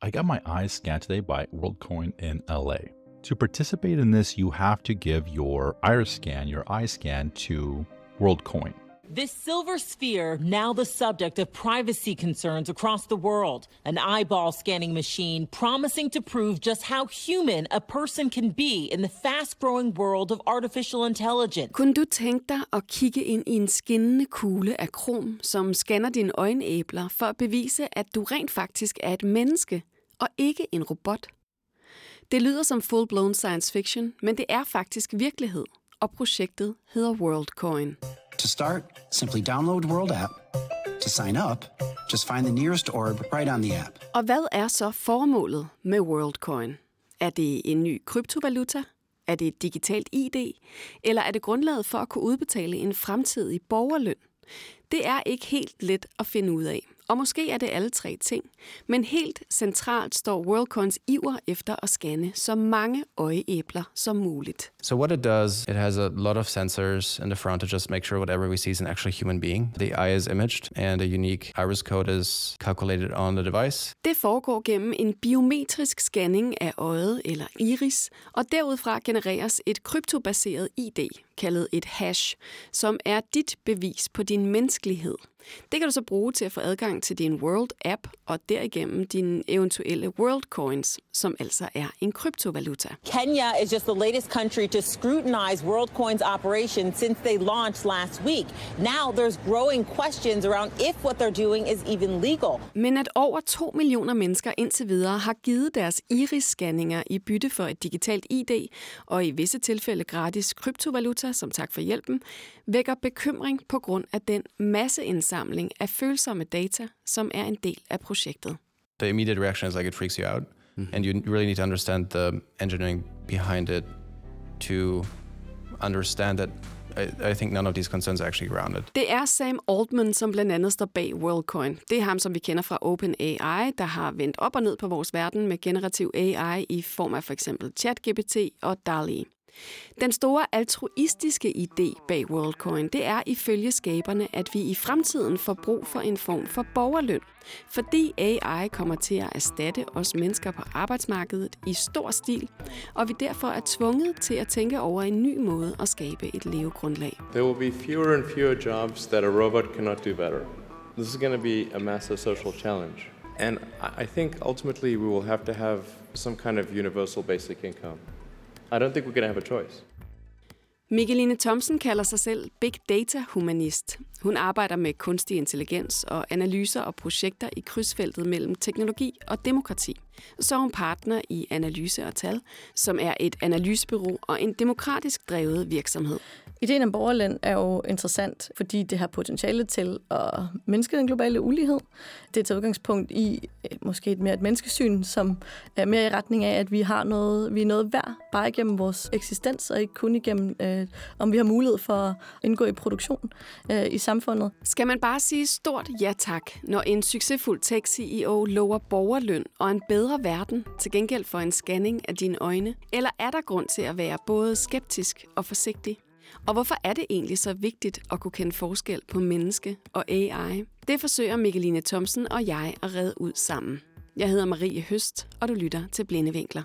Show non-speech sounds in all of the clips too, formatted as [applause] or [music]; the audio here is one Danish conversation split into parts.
I got my eyes scanned today by WorldCoin in LA. To participate in this, you have to give your iris scan, your eye scan to WorldCoin. This silver sphere, now the subject of privacy concerns across the world. An eyeball scanning machine promising to prove just how human a person can be in the fast growing world of artificial intelligence. Kunne du tænke dig at kigge ind i en skinnende kugle af krom, som scanner dine øjenæbler for at bevise, at du rent faktisk er et menneske og ikke en robot? Det lyder som full-blown science fiction, men det er faktisk virkelighed, og projektet hedder WorldCoin. To start, simply download World app. To sign up, just find the nearest orb right on the app. Og hvad er så formålet med WorldCoin? Er det en ny kryptovaluta? Er det et digitalt ID? Eller er det grundlaget for at kunne udbetale en fremtidig borgerløn? Det er ikke helt let at finde ud af. Og måske er det alle tre ting. Men helt centralt står WorldCoins iver efter at scanne så mange øjeæbler som muligt. So what it does, it has a lot of sensors in the front to just make sure whatever we see is an actual human being. The eye is imaged and a unique iris code is calculated on the device. Det foregår gennem en biometrisk scanning af øjet eller iris, og derudfra genereres et kryptobaseret ID, kaldet et hash, som er dit bevis på din menneskelighed. Det kan du så bruge til at få adgang til din World-app og derigennem dine eventuelle World Coins, som altså er en kryptovaluta. Kenya is just the latest country to scrutinize WorldCoin's operation since they launched last week. Now there's growing questions around if what they're doing is even legal. Men at over 2 millioner mennesker indtil videre har givet deres iris-scanninger i bytte for et digitalt ID og i visse tilfælde gratis kryptovaluta som tak for hjælpen, vækker bekymring på grund af den masseindsamling af følsomme data, som er en del af projektet. The immediate reaction is like it freaks you out. And you really need to understand the engineering behind it to understand that I, I think none of these concerns are actually grounded. Det er Sam Altman, som blandt andet står bag WorldCoin. Det er ham, som vi kender fra OpenAI, der har vendt op og ned på vores verden med generativ AI i form af for eksempel ChatGPT og DALL-E. Den store altruistiske idé bag WorldCoin, det er ifølge skaberne, at vi i fremtiden får brug for en form for borgerløn, fordi AI kommer til at erstatte os mennesker på arbejdsmarkedet i stor stil, og vi derfor er tvunget til at tænke over en ny måde at skabe et levegrundlag. There will be fewer and fewer jobs that a robot cannot do better. This is going to be a massive social challenge. And I- I think ultimately we will have to have some kind of universal basic income. I don't think we're going to have a choice. Mikkeline Thomsen kalder sig selv Big Data Humanist. Hun arbejder med kunstig intelligens og analyser og projekter i krydsfeltet mellem teknologi og demokrati. Så er hun partner i Analyse og Tal, som er et analysebureau og en demokratisk drevet virksomhed. Ideen om borgerløn er jo interessant, fordi det har potentiale til at mindske den globale ulighed. Det tager udgangspunkt i øh, måske et mere et menneskesyn, som er mere i retning af, at vi har noget, vi er noget værd, bare igennem vores eksistens, og ikke kun igennem, øh, om vi har mulighed for at indgå i produktion øh, i samfundet. Skal man bare sige stort ja tak, når en succesfuld tech-CEO lover borgerløn og en bedre verden til gengæld for en scanning af dine øjne? Eller er der grund til at være både skeptisk og forsigtig? Og hvorfor er det egentlig så vigtigt at kunne kende forskel på menneske og AI? Det forsøger Mikkeline Thomsen og jeg at redde ud sammen. Jeg hedder Marie Høst, og du lytter til Blinde Vinkler.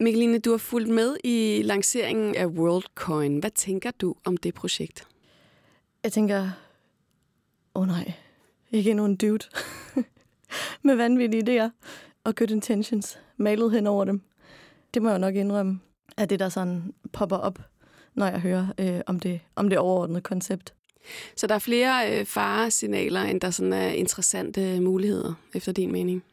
Mikkeline, du har fulgt med i lanceringen af WorldCoin. Hvad tænker du om det projekt? Jeg tænker, åh oh nej, ikke endnu en dude [laughs] [laughs] med vanvittige idéer og good intentions malet hen over dem. Det må jeg jo nok indrømme, at det der sådan popper op, når jeg hører øh, om, det, om det overordnede koncept. Så der er flere øh, faresignaler, end der sådan er interessante muligheder, efter din mening.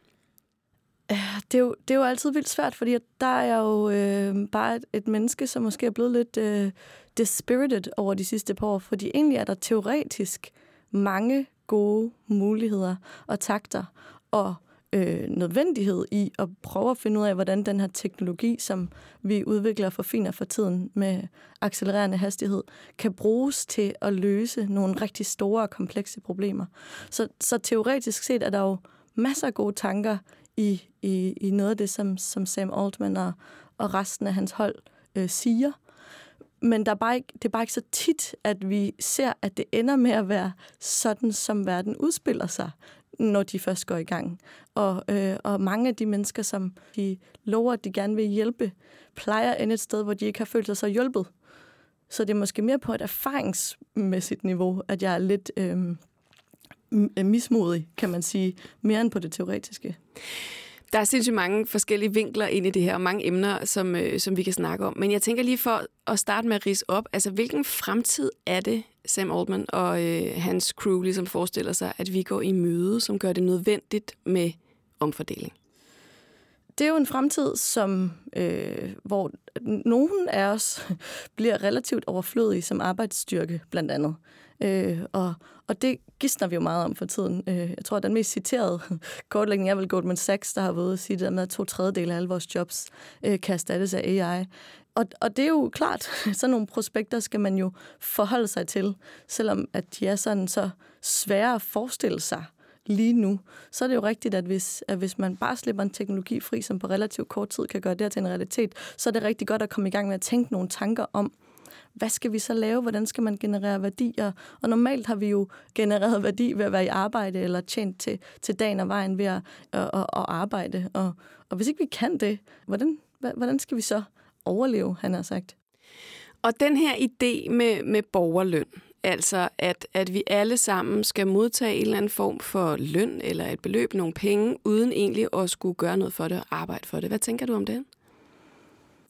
Det er, jo, det er jo altid vildt svært, fordi der er jeg jo øh, bare et, et menneske, som måske er blevet lidt øh, dispirited over de sidste par år, fordi egentlig er der teoretisk mange gode muligheder og takter og øh, nødvendighed i at prøve at finde ud af, hvordan den her teknologi, som vi udvikler og forfiner for tiden med accelererende hastighed, kan bruges til at løse nogle rigtig store og komplekse problemer. Så, så teoretisk set er der jo masser af gode tanker i, i, i noget af det, som, som Sam Altman og, og resten af hans hold øh, siger men der er bare ikke, det er bare ikke så tit, at vi ser, at det ender med at være sådan, som verden udspiller sig, når de først går i gang. Og, øh, og mange af de mennesker, som de lover, at de gerne vil hjælpe, plejer end et sted, hvor de ikke har følt sig så hjulpet. Så det er måske mere på et erfaringsmæssigt niveau, at jeg er lidt øh, mismodig, kan man sige, mere end på det teoretiske. Der er sindssygt mange forskellige vinkler ind i det her, og mange emner, som, øh, som vi kan snakke om. Men jeg tænker lige for at starte med at rise op, altså hvilken fremtid er det, Sam Altman og øh, hans crew ligesom forestiller sig, at vi går i møde, som gør det nødvendigt med omfordeling? Det er jo en fremtid, som øh, hvor nogen af os bliver relativt overflødige som arbejdsstyrke, blandt andet. Øh, og, og det gidsner vi jo meget om for tiden. Øh, jeg tror, at den mest citerede [laughs] kortlægning er vel Goldman Sachs, der har været at sige det med, at to tredjedele af alle vores jobs øh, kan erstattes af AI. Og, og det er jo klart, [laughs] sådan nogle prospekter skal man jo forholde sig til, selvom at de er sådan så svære at forestille sig lige nu, så er det jo rigtigt, at hvis, at hvis man bare slipper en teknologi fri, som på relativt kort tid kan gøre det til en realitet, så er det rigtig godt at komme i gang med at tænke nogle tanker om, hvad skal vi så lave? Hvordan skal man generere værdier? Og normalt har vi jo genereret værdi ved at være i arbejde eller tjent til, til dagen og vejen ved at, at, at, at arbejde. Og, og hvis ikke vi kan det, hvordan, hvordan skal vi så overleve, han har sagt? Og den her idé med, med borgerløn, altså at, at vi alle sammen skal modtage en eller anden form for løn eller et beløb, nogle penge, uden egentlig at skulle gøre noget for det og arbejde for det. Hvad tænker du om det?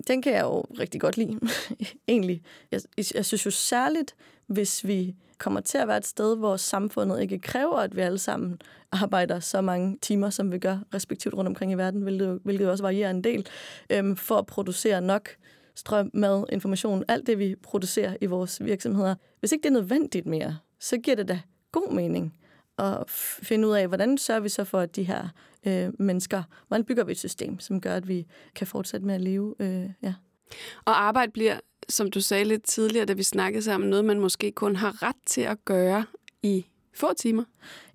Den kan jeg jo rigtig godt lide, [laughs] egentlig. Jeg, jeg synes jo særligt, hvis vi kommer til at være et sted, hvor samfundet ikke kræver, at vi alle sammen arbejder så mange timer, som vi gør respektivt rundt omkring i verden, hvilket, hvilket også varierer en del, øhm, for at producere nok strøm, mad, information, alt det, vi producerer i vores virksomheder. Hvis ikke det er nødvendigt mere, så giver det da god mening at finde ud af, hvordan sørger vi så for, at de her øh, mennesker, hvordan bygger vi et system, som gør, at vi kan fortsætte med at leve. Øh, ja. Og arbejde bliver, som du sagde lidt tidligere, da vi snakkede sammen, noget, man måske kun har ret til at gøre i få timer.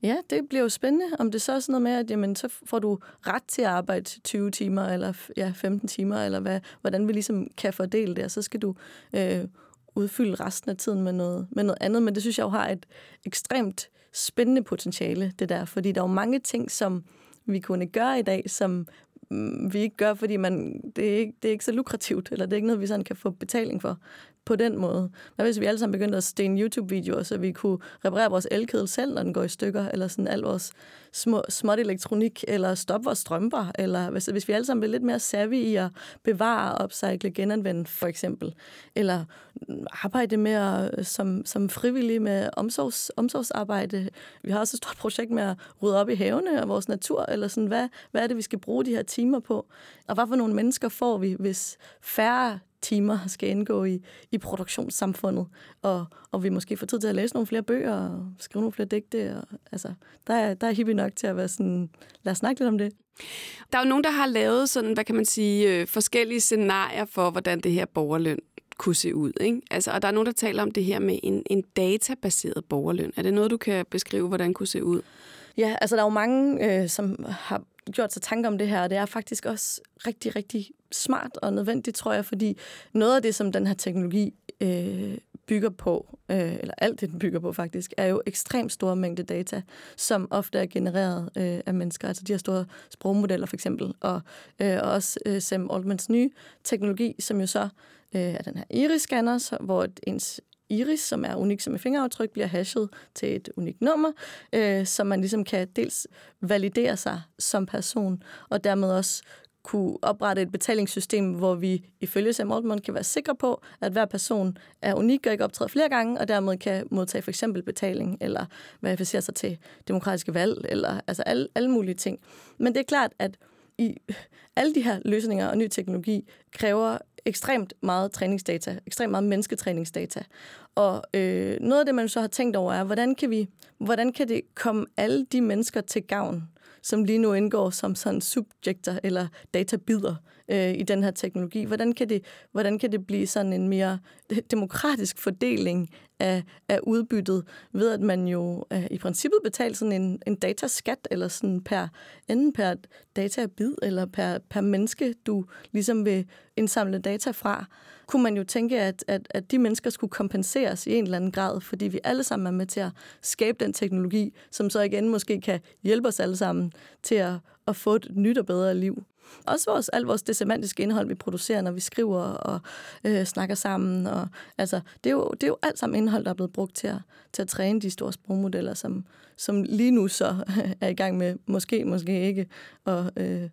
Ja, det bliver jo spændende, om det så er sådan noget med, at jamen, så får du ret til at arbejde 20 timer, eller ja, 15 timer, eller hvad, hvordan vi ligesom kan fordele det, og så skal du øh, udfylde resten af tiden med noget, med noget andet. Men det synes jeg jo har et ekstremt spændende potentiale, det der, fordi der er jo mange ting, som vi kunne gøre i dag, som mm, vi ikke gør, fordi man, det, er ikke, det er ikke så lukrativt, eller det er ikke noget, vi sådan kan få betaling for på den måde. Hvad hvis vi alle sammen begyndte at stene YouTube-videoer, så vi kunne reparere vores elkedel selv, når den går i stykker, eller sådan al vores små, småt elektronik, eller stoppe vores strømper, eller hvis, hvis vi alle sammen blev lidt mere savvy i at bevare, upcycle, genanvende for eksempel, eller arbejde mere øh, som, som frivillige med omsorgs, omsorgsarbejde. Vi har også et stort projekt med at rydde op i havene og vores natur, eller sådan, hvad, hvad er det, vi skal bruge de her timer på? Og hvad for nogle mennesker får vi, hvis færre timer skal indgå i, i produktionssamfundet, og, og vi måske får tid til at læse nogle flere bøger og skrive nogle flere digte. Og, altså, der er, der er hippie nok til at være sådan, lad os snakke lidt om det. Der er jo nogen, der har lavet sådan, hvad kan man sige, øh, forskellige scenarier for, hvordan det her borgerløn kunne se ud. Ikke? Altså, og der er nogen, der taler om det her med en, en databaseret borgerløn. Er det noget, du kan beskrive, hvordan det kunne se ud? Ja, altså der er jo mange, øh, som har gjort sig tanker om det her, og det er faktisk også rigtig, rigtig smart og nødvendigt, tror jeg, fordi noget af det, som den her teknologi øh, bygger på, øh, eller alt det, den bygger på faktisk, er jo ekstremt store mængde data, som ofte er genereret øh, af mennesker, altså de her store sprogmodeller for eksempel, og, øh, og også øh, Sam Altmans nye teknologi, som jo så øh, er den her iris-scanner, hvor ens iris, som er unik som et fingeraftryk, bliver hashet til et unikt nummer, øh, så man ligesom kan dels validere sig som person, og dermed også kunne oprette et betalingssystem, hvor vi ifølge Sam Altman kan være sikre på, at hver person er unik og ikke optræder flere gange, og dermed kan modtage for eksempel betaling, eller verificere sig til demokratiske valg, eller altså alle, alle mulige ting. Men det er klart, at i alle de her løsninger og ny teknologi kræver ekstremt meget træningsdata, ekstremt meget mennesketræningsdata. Og øh, noget af det, man så har tænkt over, er, hvordan kan, vi, hvordan kan det komme alle de mennesker til gavn, som lige nu indgår som sådan subjekter eller databider øh, i den her teknologi. Hvordan kan, det, hvordan kan det blive sådan en mere demokratisk fordeling af, af udbyttet, ved at man jo øh, i princippet betaler sådan en, en dataskat, eller sådan per, enten per databid, eller per, per menneske, du ligesom vil indsamle data fra kunne man jo tænke, at, at, at de mennesker skulle kompenseres i en eller anden grad, fordi vi alle sammen er med til at skabe den teknologi, som så igen måske kan hjælpe os alle sammen til at, at få et nyt og bedre liv. Også vores, alt vores det semantiske indhold, vi producerer, når vi skriver og øh, snakker sammen. Og, altså, det, er jo, det er jo alt sammen indhold, der er blevet brugt til at, til at træne de store sprogmodeller, som, som lige nu så [laughs] er i gang med, måske, måske ikke, og øh,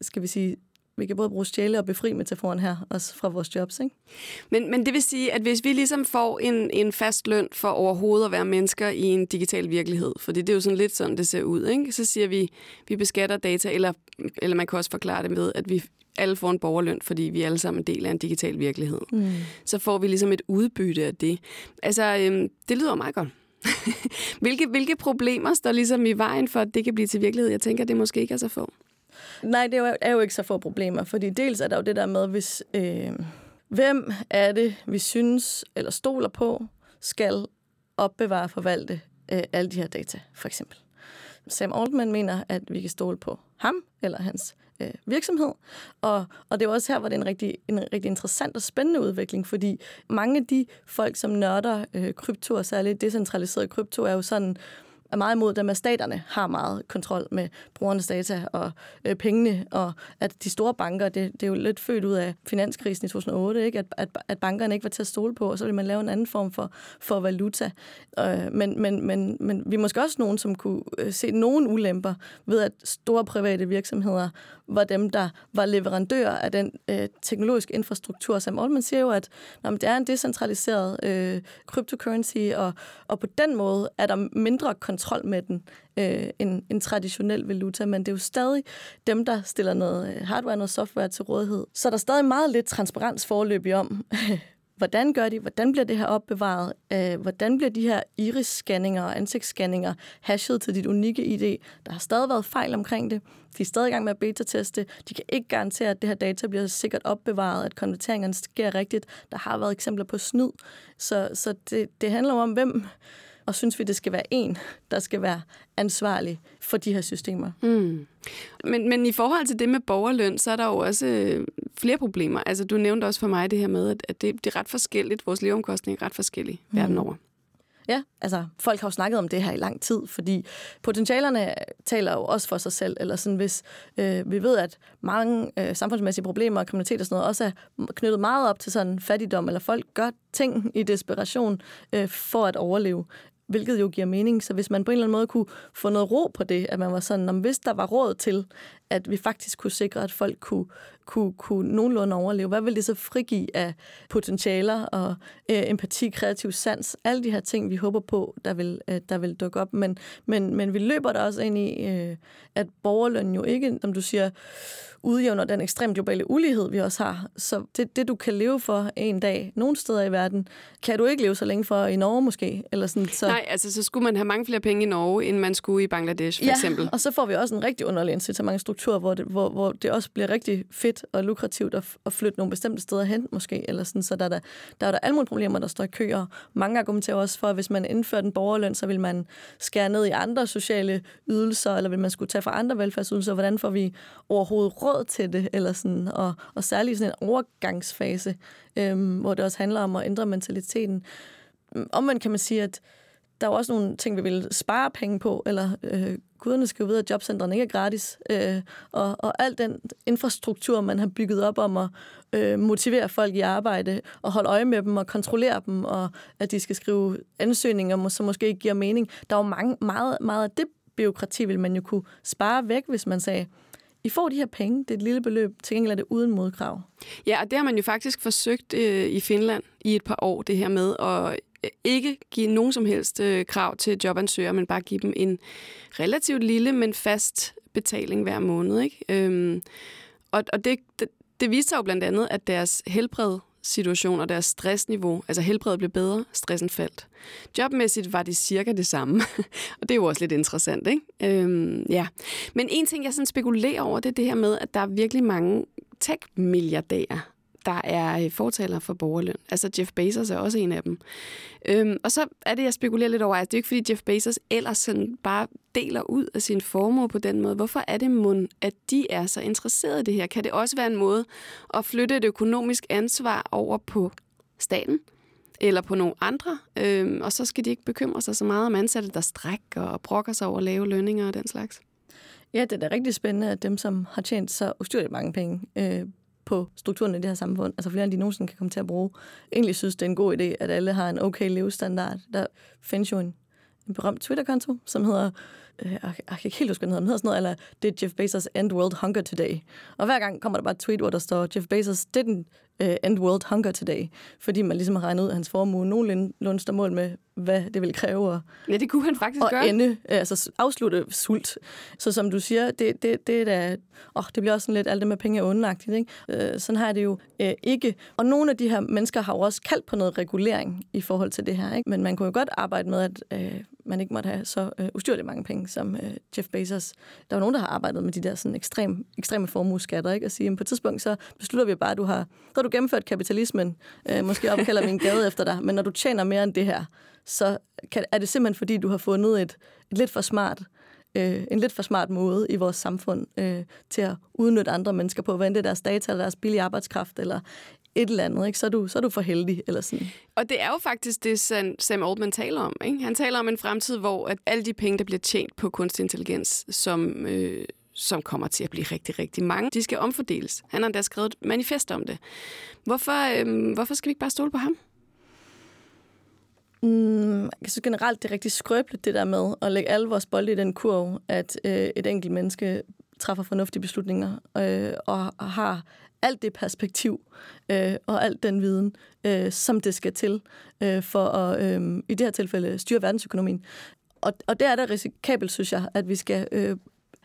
skal vi sige, vi kan både bruge stjæle og befri metaforen her, også fra vores jobs. Ikke? Men, men det vil sige, at hvis vi ligesom får en, en fast løn for overhovedet at være mennesker i en digital virkelighed, for det er jo sådan lidt sådan, det ser ud, ikke? så siger vi, vi beskatter data, eller, eller man kan også forklare det med, at vi alle får en borgerløn, fordi vi alle sammen er en del af en digital virkelighed. Mm. Så får vi ligesom et udbytte af det. Altså, øhm, det lyder meget godt. [laughs] hvilke, hvilke problemer står ligesom i vejen for, at det kan blive til virkelighed? Jeg tænker, det måske ikke er så få. Nej, det er jo, er jo ikke så få problemer, fordi dels er der jo det der med, hvis øh, hvem er det, vi synes eller stoler på, skal opbevare og forvalte øh, alle de her data, for eksempel. Sam Altman mener, at vi kan stole på ham eller hans øh, virksomhed. Og, og det er også her, hvor det er en rigtig, en rigtig interessant og spændende udvikling, fordi mange af de folk, som nørder øh, krypto, og særligt decentraliseret krypto, er jo sådan er meget imod dem, at staterne har meget kontrol med brugernes data og øh, pengene, og at de store banker, det, det er jo lidt født ud af finanskrisen i 2008, ikke? At, at, at bankerne ikke var til at stole på, og så ville man lave en anden form for, for valuta. Øh, men, men, men, men vi er måske også nogen, som kunne øh, se nogle ulemper ved, at store private virksomheder var dem, der var leverandører af den øh, teknologiske infrastruktur. Sam Altman siger jo, at når det er en decentraliseret øh, cryptocurrency, og, og på den måde er der mindre kontrol med den øh, end en traditionel valuta, men det er jo stadig dem, der stiller noget øh, hardware og noget software til rådighed. Så der er stadig meget lidt transparens forløb om, [laughs] Hvordan gør de? Hvordan bliver det her opbevaret? Øh, hvordan bliver de her iris-scanninger og ansigtsscanninger hashet til dit unikke ID? Der har stadig været fejl omkring det. De er stadig i gang med at beta-teste. De kan ikke garantere, at det her data bliver sikkert opbevaret, at konverteringerne sker rigtigt. Der har været eksempler på snyd. Så, så det, det handler om, hvem og synes vi, det skal være en, der skal være ansvarlig for de her systemer. Mm. Men, men i forhold til det med borgerløn, så er der jo også øh, flere problemer. Altså, du nævnte også for mig det her med, at, at det, det er ret forskelligt. Vores leveomkostning er ret forskellige mm. verden over. Ja, altså folk har jo snakket om det her i lang tid, fordi potentialerne taler jo også for sig selv. Eller sådan, hvis øh, vi ved, at mange øh, samfundsmæssige problemer og kriminalitet og sådan noget også er knyttet meget op til sådan fattigdom, eller folk gør ting i desperation øh, for at overleve hvilket jo giver mening. Så hvis man på en eller anden måde kunne få noget ro på det, at man var sådan, om hvis der var råd til, at vi faktisk kunne sikre, at folk kunne, kunne, kunne nogenlunde overleve, hvad ville det så frigive af potentialer og øh, empati, kreativ sans, alle de her ting, vi håber på, der vil, øh, der vil dukke op. Men, men, men vi løber der også ind i, øh, at borgerløn jo ikke, som du siger, udjævner den ekstremt globale ulighed, vi også har. Så det, det, du kan leve for en dag nogle steder i verden, kan du ikke leve så længe for i Norge måske. Eller sådan, så... Nej, altså så skulle man have mange flere penge i Norge, end man skulle i Bangladesh for ja, eksempel. og så får vi også en rigtig underlig struktur, hvor det, hvor, hvor det også bliver rigtig fedt og lukrativt at, at flytte nogle bestemte steder hen måske. Eller sådan, så der der, der, er der alle mulige problemer, der står i kø, og mange argumenterer også for, at hvis man indfører den borgerløn, så vil man skære ned i andre sociale ydelser, eller vil man skulle tage fra andre velfærdsydelser. Hvordan får vi overhovedet råd råd til det, eller sådan, og, og særligt sådan en overgangsfase, øhm, hvor det også handler om at ændre mentaliteten. Omvendt kan man sige, at der er også nogle ting, vi vil spare penge på, eller øh, guderne skal jo vide, at jobcentrene ikke er gratis, øh, og, og al den infrastruktur, man har bygget op om at øh, motivere folk i arbejde, og holde øje med dem, og kontrollere dem, og at de skal skrive ansøgninger, som måske ikke giver mening. Der er jo mange, meget, meget af det byråkrati, vil man jo kunne spare væk, hvis man sagde, i får de her penge, det er et lille beløb, til gengæld er det uden modkrav. Ja, og det har man jo faktisk forsøgt øh, i Finland i et par år, det her med at ikke give nogen som helst øh, krav til jobansøgere, men bare give dem en relativt lille, men fast betaling hver måned. Ikke? Øhm, og og det, det, det viste sig jo blandt andet, at deres helbred situation og deres stressniveau, altså helbredet blev bedre, stressen faldt. Jobmæssigt var det cirka det samme, [laughs] og det er jo også lidt interessant, ikke? Øhm, ja. Men en ting, jeg sådan spekulerer over, det er det her med, at der er virkelig mange tech-milliardærer, der er øh, fortalere for borgerløn. Altså Jeff Bezos er også en af dem. Øhm, og så er det, jeg spekulerer lidt over, at det er ikke fordi Jeff Bezos ellers sådan bare deler ud af sin formue på den måde. Hvorfor er det mund, at de er så interesserede i det her? Kan det også være en måde at flytte et økonomisk ansvar over på staten? eller på nogle andre, øhm, og så skal de ikke bekymre sig så meget om ansatte, der strækker og brokker sig over lave lønninger og den slags. Ja, det er da rigtig spændende, at dem, som har tjent så ustyrligt mange penge øh, på strukturen i det her samfund, altså flere end de nogensinde kan komme til at bruge, egentlig synes, det er en god idé, at alle har en okay levestandard. Der findes jo en, en berømt Twitter-konto, som hedder øh, jeg kan ikke helt huske, hvad den hedder, sådan noget, eller Did Jeff Bezos end world hunger today? Og hver gang kommer der bare et tweet, hvor der står, Jeff Bezos didn't uh, end world hunger today, fordi man ligesom har regnet ud, at hans formue nogenlunde står mål med, hvad det vil kræve at, ja, det kunne han faktisk at gøre. ende, altså afslutte sult. Så som du siger, det, det, det er da, oh, det bliver også sådan lidt alt det med penge er ikke? Uh, sådan har det jo uh, ikke. Og nogle af de her mennesker har jo også kaldt på noget regulering i forhold til det her, ikke? Men man kunne jo godt arbejde med, at uh, man ikke måtte have så øh, ustyrligt mange penge, som øh, Jeff Bezos. Der var nogen, der har arbejdet med de der sådan ekstrem, ekstreme formueskatter, ikke? At sige, at på et tidspunkt så beslutter vi bare, at du har, så har du gennemført kapitalismen. øh, måske opkalder vi en gade efter dig, men når du tjener mere end det her, så kan, er det simpelthen fordi, du har fundet et, et lidt for smart øh, en lidt for smart måde i vores samfund øh, til at udnytte andre mennesker på, hvad end det er deres data, eller deres billige arbejdskraft, eller et eller andet, ikke? Så, er du, så er du for heldig. Eller sådan. Og det er jo faktisk det, Sam Altman taler om. Ikke? Han taler om en fremtid, hvor at alle de penge, der bliver tjent på kunstig intelligens, som, øh, som kommer til at blive rigtig, rigtig mange, de skal omfordeles. Han har endda skrevet et manifest om det. Hvorfor, øh, hvorfor skal vi ikke bare stole på ham? Mm, jeg synes generelt, det er rigtig skrøbeligt, det der med at lægge alle vores bolde i den kurv, at øh, et enkelt menneske træffer fornuftige beslutninger øh, og har alt det perspektiv øh, og alt den viden, øh, som det skal til øh, for at, øh, i det her tilfælde, styre verdensøkonomien. Og, og det er da risikabelt, synes jeg, at vi skal øh,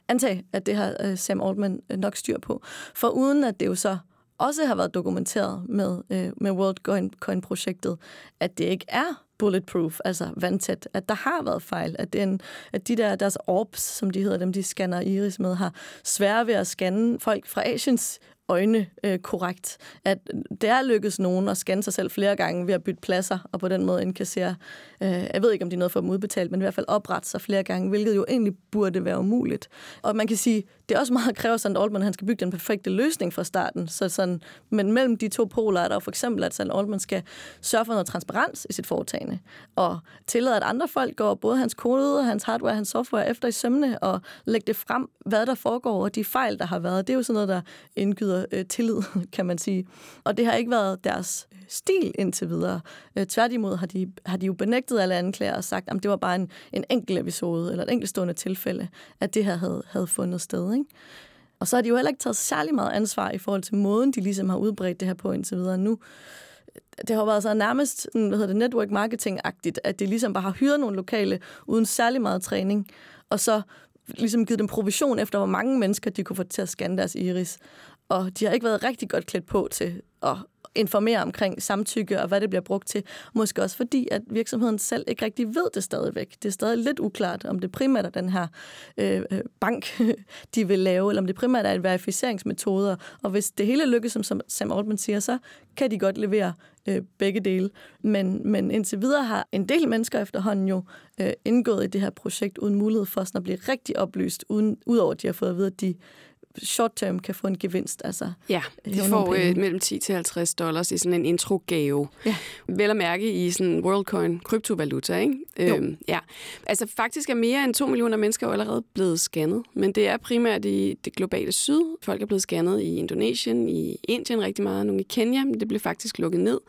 antage, at det har øh, Sam Altman øh, nok styr på. For uden at det jo så også har været dokumenteret med, øh, med WorldCoin-projektet, at det ikke er bulletproof, altså vandtæt, at der har været fejl, at, den, at de der, deres orbs, som de hedder, dem de scanner iris med, har svære ved at scanne folk fra Asiens øjne øh, korrekt. At det er lykkedes nogen at scanne sig selv flere gange ved at bytte pladser, og på den måde indkassere, øh, jeg ved ikke, om de er noget for dem udbetalt, men i hvert fald oprette sig flere gange, hvilket jo egentlig burde være umuligt. Og man kan sige, det er også meget kræver Sand Altman, at han skal bygge den perfekte løsning fra starten. Så sådan, men mellem de to poler er der jo for eksempel, at Sand Altman skal sørge for noget transparens i sit foretagende, og tillade, at andre folk går både hans kode, hans hardware, hans software efter i sømne, og lægge det frem, hvad der foregår, og de fejl, der har været. Det er jo sådan noget, der indgyder øh, tillid, [laughs] kan man sige. Og det har ikke været deres stil indtil videre. Øh, tværtimod har de, har de jo benægtet alle anklager og sagt, at det var bare en, en enkelt episode, eller et enkeltstående tilfælde, at det her havde, havde fundet sted. Ikke? Og så har de jo heller ikke taget særlig meget ansvar i forhold til måden, de ligesom har udbredt det her på indtil videre. Nu, det har været så nærmest hvad hedder det, network marketing-agtigt, at det ligesom bare har hyret nogle lokale uden særlig meget træning, og så ligesom givet dem provision efter, hvor mange mennesker de kunne få til at scanne deres iris. Og de har ikke været rigtig godt klædt på til at informere omkring samtykke og hvad det bliver brugt til. Måske også fordi, at virksomheden selv ikke rigtig ved det stadigvæk. Det er stadig lidt uklart, om det primært er den her øh, øh bank, [laughs] de vil lave, eller om det primært er et verificeringsmetoder. Og hvis det hele lykkes, som Sam Altman siger, så kan de godt levere øh, begge dele. Men, men indtil videre har en del mennesker efterhånden jo øh, indgået i det her projekt uden mulighed for sådan at blive rigtig oplyst, uden, udover at de har fået at vide, at de short term kan få en gevinst. Altså, ja, de får øh, mellem 10 til 50 dollars i sådan en intro-gave. Ja. Vel at mærke i sådan WorldCoin, kryptovaluta, ikke? Øhm, ja. Altså faktisk er mere end 2 millioner mennesker jo allerede blevet scannet, men det er primært i det globale syd. Folk er blevet scannet i Indonesien, i Indien rigtig meget, nogle i Kenya, men det blev faktisk lukket ned.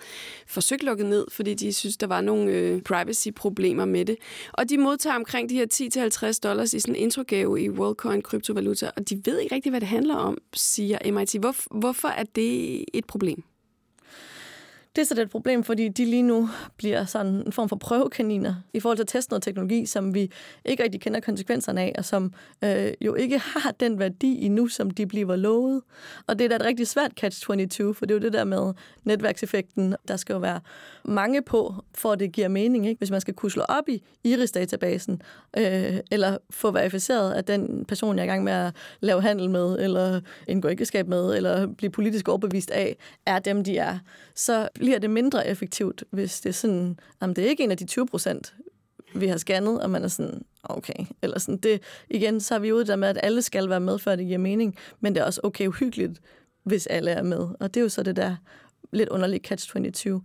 Forsøgt lukket ned, fordi de synes, der var nogle øh, privacy-problemer med det. Og de modtager omkring de her 10 til 50 dollars i sådan en intro-gave i WorldCoin kryptovaluta, og de ved ikke rigtig, hvad det handler om, siger MIT. Hvor, hvorfor er det et problem? Det er så det et problem, fordi de lige nu bliver sådan en form for prøvekaniner i forhold til at teste noget teknologi, som vi ikke rigtig kender konsekvenserne af, og som øh, jo ikke har den værdi endnu, som de bliver lovet. Og det er da et rigtig svært catch-22, for det er jo det der med netværkseffekten. Der skal jo være mange på, for at det giver mening. Ikke? Hvis man skal kunne slå op i Iris-databasen, øh, eller få verificeret, at den person, jeg er i gang med at lave handel med, eller indgå ægteskab med, eller blive politisk overbevist af, er dem, de er, så bliver det mindre effektivt, hvis det er sådan, jamen det er ikke en af de 20 procent, vi har scannet, og man er sådan, okay. Eller sådan, det, igen, så har vi ude der med, at alle skal være med, før det giver mening, men det er også okay uhyggeligt, hvis alle er med. Og det er jo så det der lidt underlig catch-22.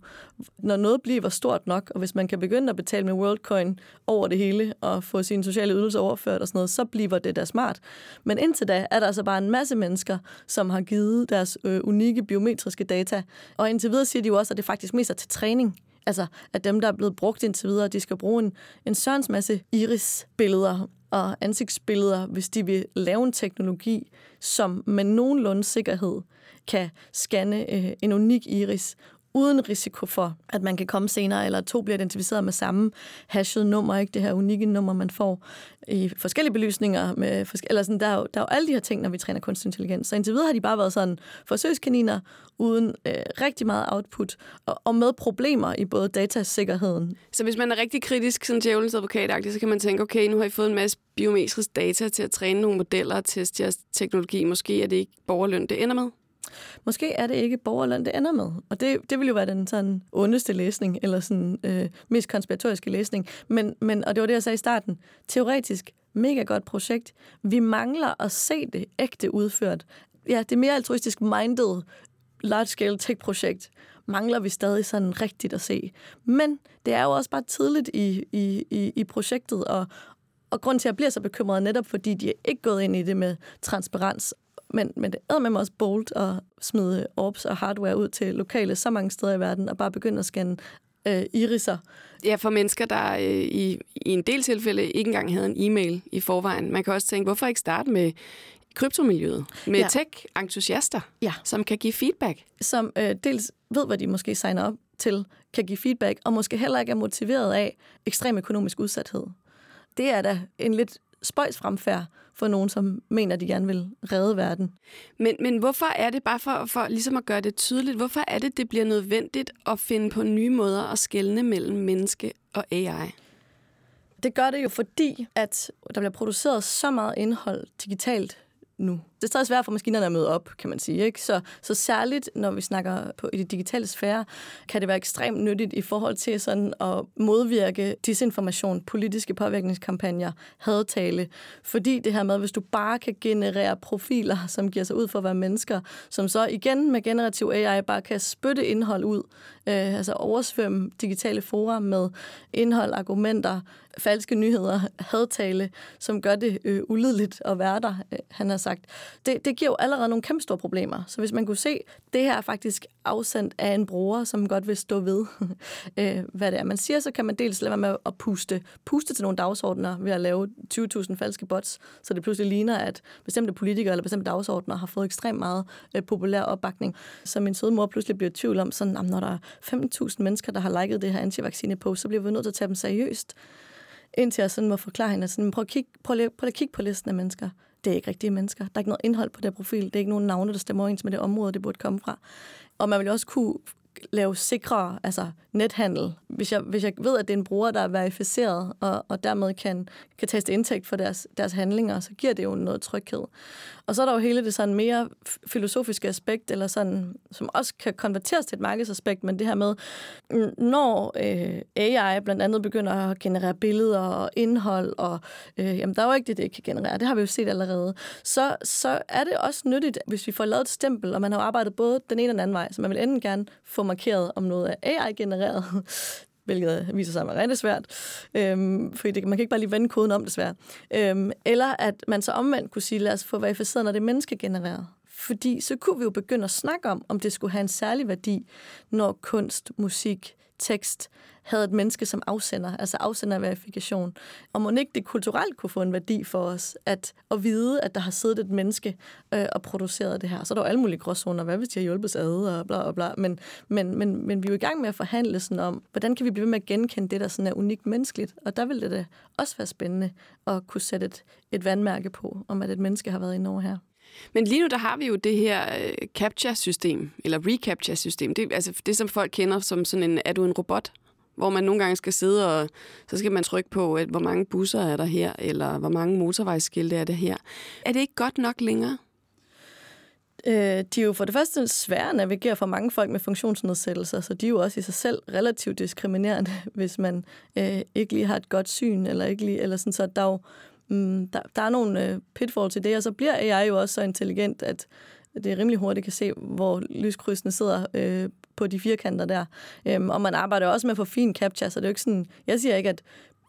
Når noget bliver stort nok, og hvis man kan begynde at betale med WorldCoin over det hele, og få sine sociale ydelser overført og sådan noget, så bliver det da smart. Men indtil da er der altså bare en masse mennesker, som har givet deres øh, unikke biometriske data, og indtil videre siger de jo også, at det faktisk mest er til træning. Altså, at dem, der er blevet brugt indtil videre, de skal bruge en, en sørens masse iris-billeder og ansigtsbilleder, hvis de vil lave en teknologi, som med nogenlunde sikkerhed kan scanne øh, en unik iris, uden risiko for, at man kan komme senere, eller at to bliver identificeret med samme hashed nummer, ikke det her unikke nummer, man får i forskellige belysninger. Med forske- eller sådan, der, er jo, der er jo alle de her ting, når vi træner kunstig intelligens. Så indtil videre har de bare været sådan forsøgskaniner, uden øh, rigtig meget output, og, og med problemer i både datasikkerheden. Så hvis man er rigtig kritisk, sådan djævelens advokat så kan man tænke, okay, nu har I fået en masse biometrisk data til at træne nogle modeller og teste jeres teknologi. Måske er det ikke borgerløn, det ender med? Måske er det ikke borgerløn, det ender med. Og det, det vil jo være den sådan ondeste læsning, eller sådan øh, mest konspiratoriske læsning. Men, men, og det var det, jeg sagde i starten. Teoretisk, mega godt projekt. Vi mangler at se det ægte udført. Ja, det mere altruistisk minded large-scale tech-projekt mangler vi stadig sådan rigtigt at se. Men det er jo også bare tidligt i, i, i, i projektet, og, og grund til, at jeg bliver så bekymret, netop fordi de er ikke gået ind i det med transparens men, men det er med også bold at smide orbs og hardware ud til lokale så mange steder i verden, og bare begynde at scanne øh, iriser. Ja, for mennesker, der øh, i, i en del tilfælde ikke engang havde en e-mail i forvejen. Man kan også tænke, hvorfor ikke starte med kryptomiljøet, med ja. tech-entusiaster, ja. som kan give feedback. Som øh, dels ved, hvad de måske signer op til, kan give feedback, og måske heller ikke er motiveret af ekstrem økonomisk udsathed. Det er da en lidt spøjs fremfærd for nogen, som mener, de gerne vil redde verden. Men, men hvorfor er det, bare for, for ligesom at gøre det tydeligt, hvorfor er det, det bliver nødvendigt at finde på nye måder at skelne mellem menneske og AI? Det gør det jo, fordi at der bliver produceret så meget indhold digitalt nu. Det er stadig svært for maskinerne at møde op, kan man sige. Ikke? Så, så særligt, når vi snakker på i det digitale sfære, kan det være ekstremt nyttigt i forhold til sådan at modvirke disinformation, politiske påvirkningskampagner, hadtale. Fordi det her med, hvis du bare kan generere profiler, som giver sig ud for at være mennesker, som så igen med generativ AI bare kan spytte indhold ud, øh, altså oversvømme digitale fora med indhold, argumenter, falske nyheder, hadtale, som gør det øh, ulideligt at være der, øh, han har sagt. Det, det giver jo allerede nogle kæmpe store problemer. Så hvis man kunne se, det her er faktisk afsendt af en bruger, som godt vil stå ved, [laughs] øh, hvad det er, man siger, så kan man dels lade være med at puste, puste til nogle dagsordner ved at lave 20.000 falske bots, så det pludselig ligner, at bestemte politikere eller bestemte dagsordner har fået ekstremt meget øh, populær opbakning. Så min søde mor pludselig bliver i tvivl om, sådan, når der er 15.000 mennesker, der har liket det her antivaccine på, så bliver vi nødt til at tage dem seriøst indtil jeg sådan må forklare hende, sådan, prøv, at kigge, prøv, at, prøv at kigge på listen af mennesker. Det er ikke rigtige mennesker. Der er ikke noget indhold på det profil. Det er ikke nogen navne, der stemmer overens med det område, det burde komme fra. Og man vil også kunne lave sikre altså nethandel. Hvis jeg, hvis jeg ved, at det er en bruger, der er verificeret, og, og dermed kan, kan tages indtægt for deres, deres handlinger, så giver det jo noget tryghed. Og så er der jo hele det sådan mere filosofiske aspekt, eller sådan, som også kan konverteres til et markedsaspekt, men det her med, når øh, AI blandt andet begynder at generere billeder og indhold, og øh, jamen, der er jo ikke det, det ikke kan generere, det har vi jo set allerede, så, så er det også nyttigt, hvis vi får lavet et stempel, og man har arbejdet både den ene og den anden vej, så man vil enten gerne få markeret, om noget er AI-genereret, [laughs] hvilket viser sig at være rigtig svært, øhm, fordi det, man kan ikke bare lige vende koden om, desværre. Øhm, eller at man så omvendt kunne sige, lad os få verificeret, når det er menneskegenereret. Fordi så kunne vi jo begynde at snakke om, om det skulle have en særlig værdi, når kunst, musik, tekst havde et menneske som afsender, altså afsenderverifikation. Og må ikke det kulturelt kunne få en værdi for os, at, at vide, at der har siddet et menneske øh, og produceret det her. Så er der jo alle mulige gråzoner, hvad hvis de har hjulpet ad, og bla bla bla. Men, men, men, men vi er jo i gang med at forhandle sådan om, hvordan kan vi blive ved med at genkende det, der sådan er unikt menneskeligt. Og der vil det da også være spændende at kunne sætte et, et vandmærke på, om at et menneske har været inde over her. Men lige nu, der har vi jo det her øh, capture-system, eller recapture-system. Det, altså det, som folk kender som sådan en, er du en robot? Hvor man nogle gange skal sidde og, så skal man trykke på, at hvor mange busser er der her, eller hvor mange motorvejsskilte er der her. Er det ikke godt nok længere? Øh, de er jo for det første svære at navigere for mange folk med funktionsnedsættelser, så de er jo også i sig selv relativt diskriminerende, [laughs] hvis man øh, ikke lige har et godt syn, eller ikke lige, eller sådan, så der er jo mm, der, der er nogle øh, pitfalls til det, og så bliver jeg jo også så intelligent, at det er rimelig hurtigt kan se, hvor lyskrydsene sidder øh, på de firkanter der. Øhm, og man arbejder også med at få fin capture, så det er jo ikke sådan, jeg siger ikke, at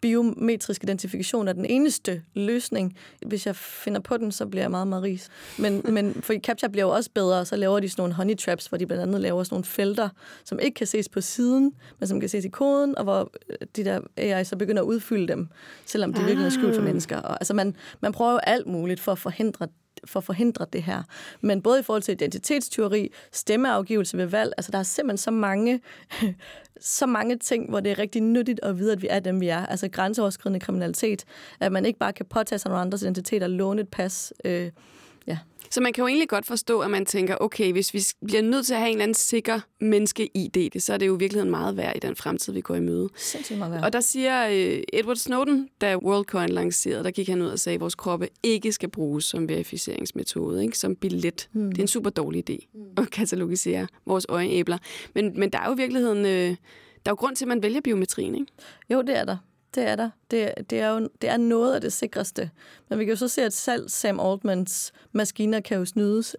biometrisk identifikation er den eneste løsning. Hvis jeg finder på den, så bliver jeg meget, meget ris. Men, [laughs] men for CAPTCHA bliver jo også bedre, og så laver de sådan nogle honey traps, hvor de blandt andet laver sådan nogle felter, som ikke kan ses på siden, men som kan ses i koden, og hvor de der AI så begynder at udfylde dem, selvom de virkelig er skjult for ah. mennesker. Og, altså man, man prøver jo alt muligt for at forhindre for at forhindre det her. Men både i forhold til identitetsteori, stemmeafgivelse ved valg, altså der er simpelthen så mange, [laughs] så mange ting, hvor det er rigtig nyttigt at vide, at vi er dem, vi er. Altså grænseoverskridende kriminalitet, at man ikke bare kan påtage sig nogle andres identitet og låne et pas. Øh, ja. Så man kan jo egentlig godt forstå, at man tænker, okay, hvis vi bliver nødt til at have en eller anden sikker menneske-ID, så er det jo i virkeligheden meget værd i den fremtid, vi går i møde. Sindssygt meget værd. Og der siger uh, Edward Snowden, da WorldCoin lancerede, der gik han ud og sagde, at vores kroppe ikke skal bruges som verificeringsmetode, ikke? som billet. Hmm. Det er en super dårlig idé hmm. at katalogisere vores øjenæbler. Men, men der er jo i virkeligheden... Øh, der er jo grund til, at man vælger biometrien, ikke? Jo, det er der det er der. Det, det er jo det er noget af det sikreste. Men vi kan jo så se, at selv Sam Altmans maskiner kan jo snydes.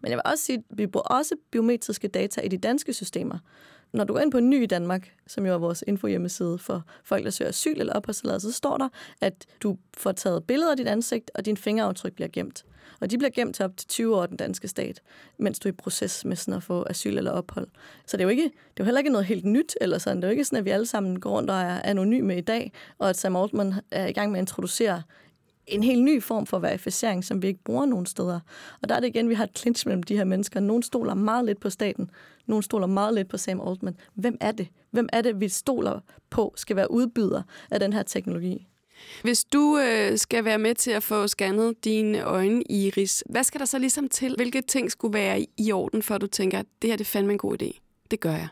Men jeg vil også sige, at vi bruger også biometriske data i de danske systemer. Når du går ind på Ny i Danmark, som jo er vores infohjemmeside for folk, der søger asyl eller opholdstilladelse, så står der, at du får taget billeder af dit ansigt, og din fingeraftryk bliver gemt. Og de bliver gemt til op til 20 år den danske stat, mens du er i proces med sådan at få asyl eller ophold. Så det er jo, ikke, det er jo heller ikke noget helt nyt, eller sådan. Det er jo ikke sådan, at vi alle sammen går rundt og er anonyme i dag, og at Sam Altman er i gang med at introducere en helt ny form for verificering, som vi ikke bruger nogen steder. Og der er det igen, vi har et clinch mellem de her mennesker. Nogle stoler meget lidt på staten, nogle stoler meget lidt på Sam Altman. Hvem er det? Hvem er det, vi stoler på, skal være udbyder af den her teknologi? Hvis du øh, skal være med til at få scannet dine øjne iris, hvad skal der så ligesom til? Hvilke ting skulle være i orden, før du tænker, at det her det er fandme en god idé? Det gør jeg.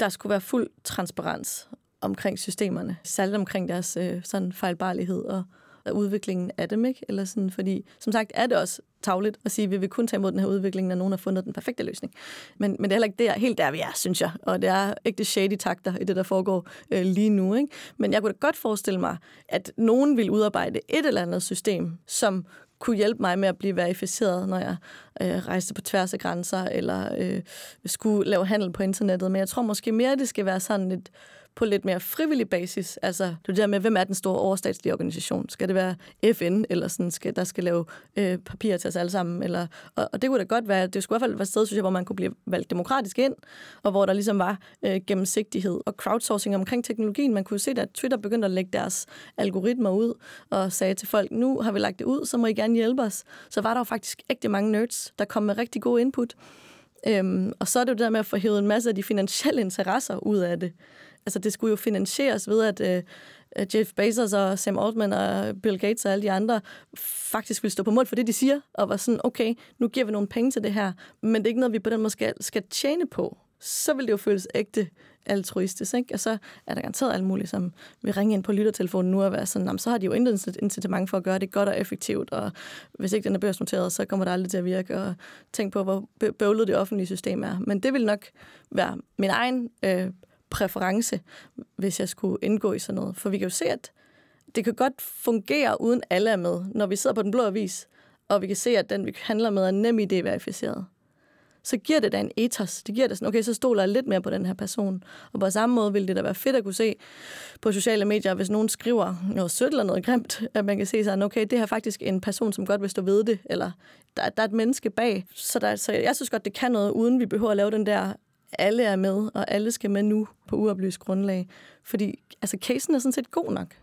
Der skulle være fuld transparens omkring systemerne, særligt omkring deres øh, sådan fejlbarlighed og, og udviklingen af dem, ikke? Eller sådan, fordi som sagt er det også tavligt at sige, at vi vil kun tage imod den her udvikling, når nogen har fundet den perfekte løsning. Men, men det er heller ikke der, helt der, vi er, synes jeg. Og det er ikke det shady takter i det, der foregår øh, lige nu. Ikke? Men jeg kunne da godt forestille mig, at nogen vil udarbejde et eller andet system, som kunne hjælpe mig med at blive verificeret, når jeg øh, rejste på tværs af grænser, eller øh, skulle lave handel på internettet. Men jeg tror måske mere, at det skal være sådan et på lidt mere frivillig basis. Altså, det er det der med, hvem er den store overstatslige organisation? Skal det være FN, eller sådan, skal, der skal lave øh, papirer til os alle sammen? Eller, og, og det kunne da godt være, det skulle i hvert fald være et sted, synes jeg, hvor man kunne blive valgt demokratisk ind, og hvor der ligesom var øh, gennemsigtighed og crowdsourcing omkring teknologien. Man kunne se, at Twitter begyndte at lægge deres algoritmer ud, og sagde til folk, nu har vi lagt det ud, så må I gerne hjælpe os. Så var der jo faktisk ægte mange nerds, der kom med rigtig gode input. Øhm, og så er det jo det der med at få hævet en masse af de finansielle interesser ud af det altså det skulle jo finansieres ved, at øh, Jeff Bezos og Sam Altman og Bill Gates og alle de andre faktisk ville stå på mål for det, de siger, og var sådan, okay, nu giver vi nogle penge til det her, men det er ikke noget, vi på den måde skal, skal tjene på. Så vil det jo føles ægte altruistisk, ikke? Og så er der garanteret alt muligt, som vil ringe ind på lyttertelefonen nu og være sådan, jamen, så har de jo intet incitament for at gøre det godt og effektivt, og hvis ikke den er børsnoteret, så kommer det aldrig til at virke, og tænk på, hvor bøvlet det offentlige system er. Men det vil nok være min egen øh, præference, hvis jeg skulle indgå i sådan noget. For vi kan jo se, at det kan godt fungere, uden alle er med. Når vi sidder på den blå avis, og vi kan se, at den, vi handler med, er nem idé verificeret så giver det da en ethos. Det giver det sådan, okay, så stoler jeg lidt mere på den her person. Og på samme måde vil det da være fedt at kunne se på sociale medier, hvis nogen skriver noget sødt eller noget grimt, at man kan se sådan, okay, det her er faktisk en person, som godt vil stå ved det, eller der, der er et menneske bag. Så, der, så jeg synes godt, det kan noget, uden vi behøver at lave den der alle er med, og alle skal med nu på uoplyst grundlag. Fordi altså, casen er sådan set god nok.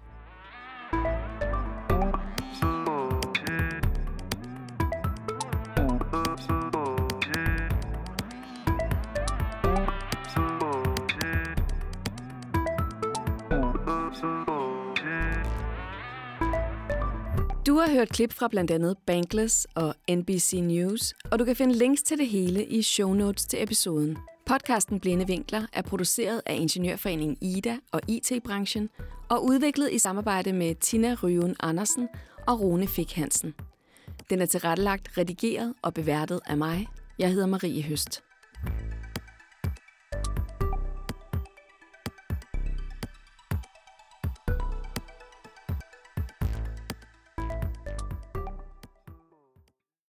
Du har hørt klip fra blandt andet Bankless og NBC News, og du kan finde links til det hele i show notes til episoden. Podcasten Blinde Vinkler er produceret af Ingeniørforeningen Ida og IT-branchen og udviklet i samarbejde med Tina Ryven Andersen og Rune Fik Hansen. Den er tilrettelagt, redigeret og beværtet af mig. Jeg hedder Marie Høst.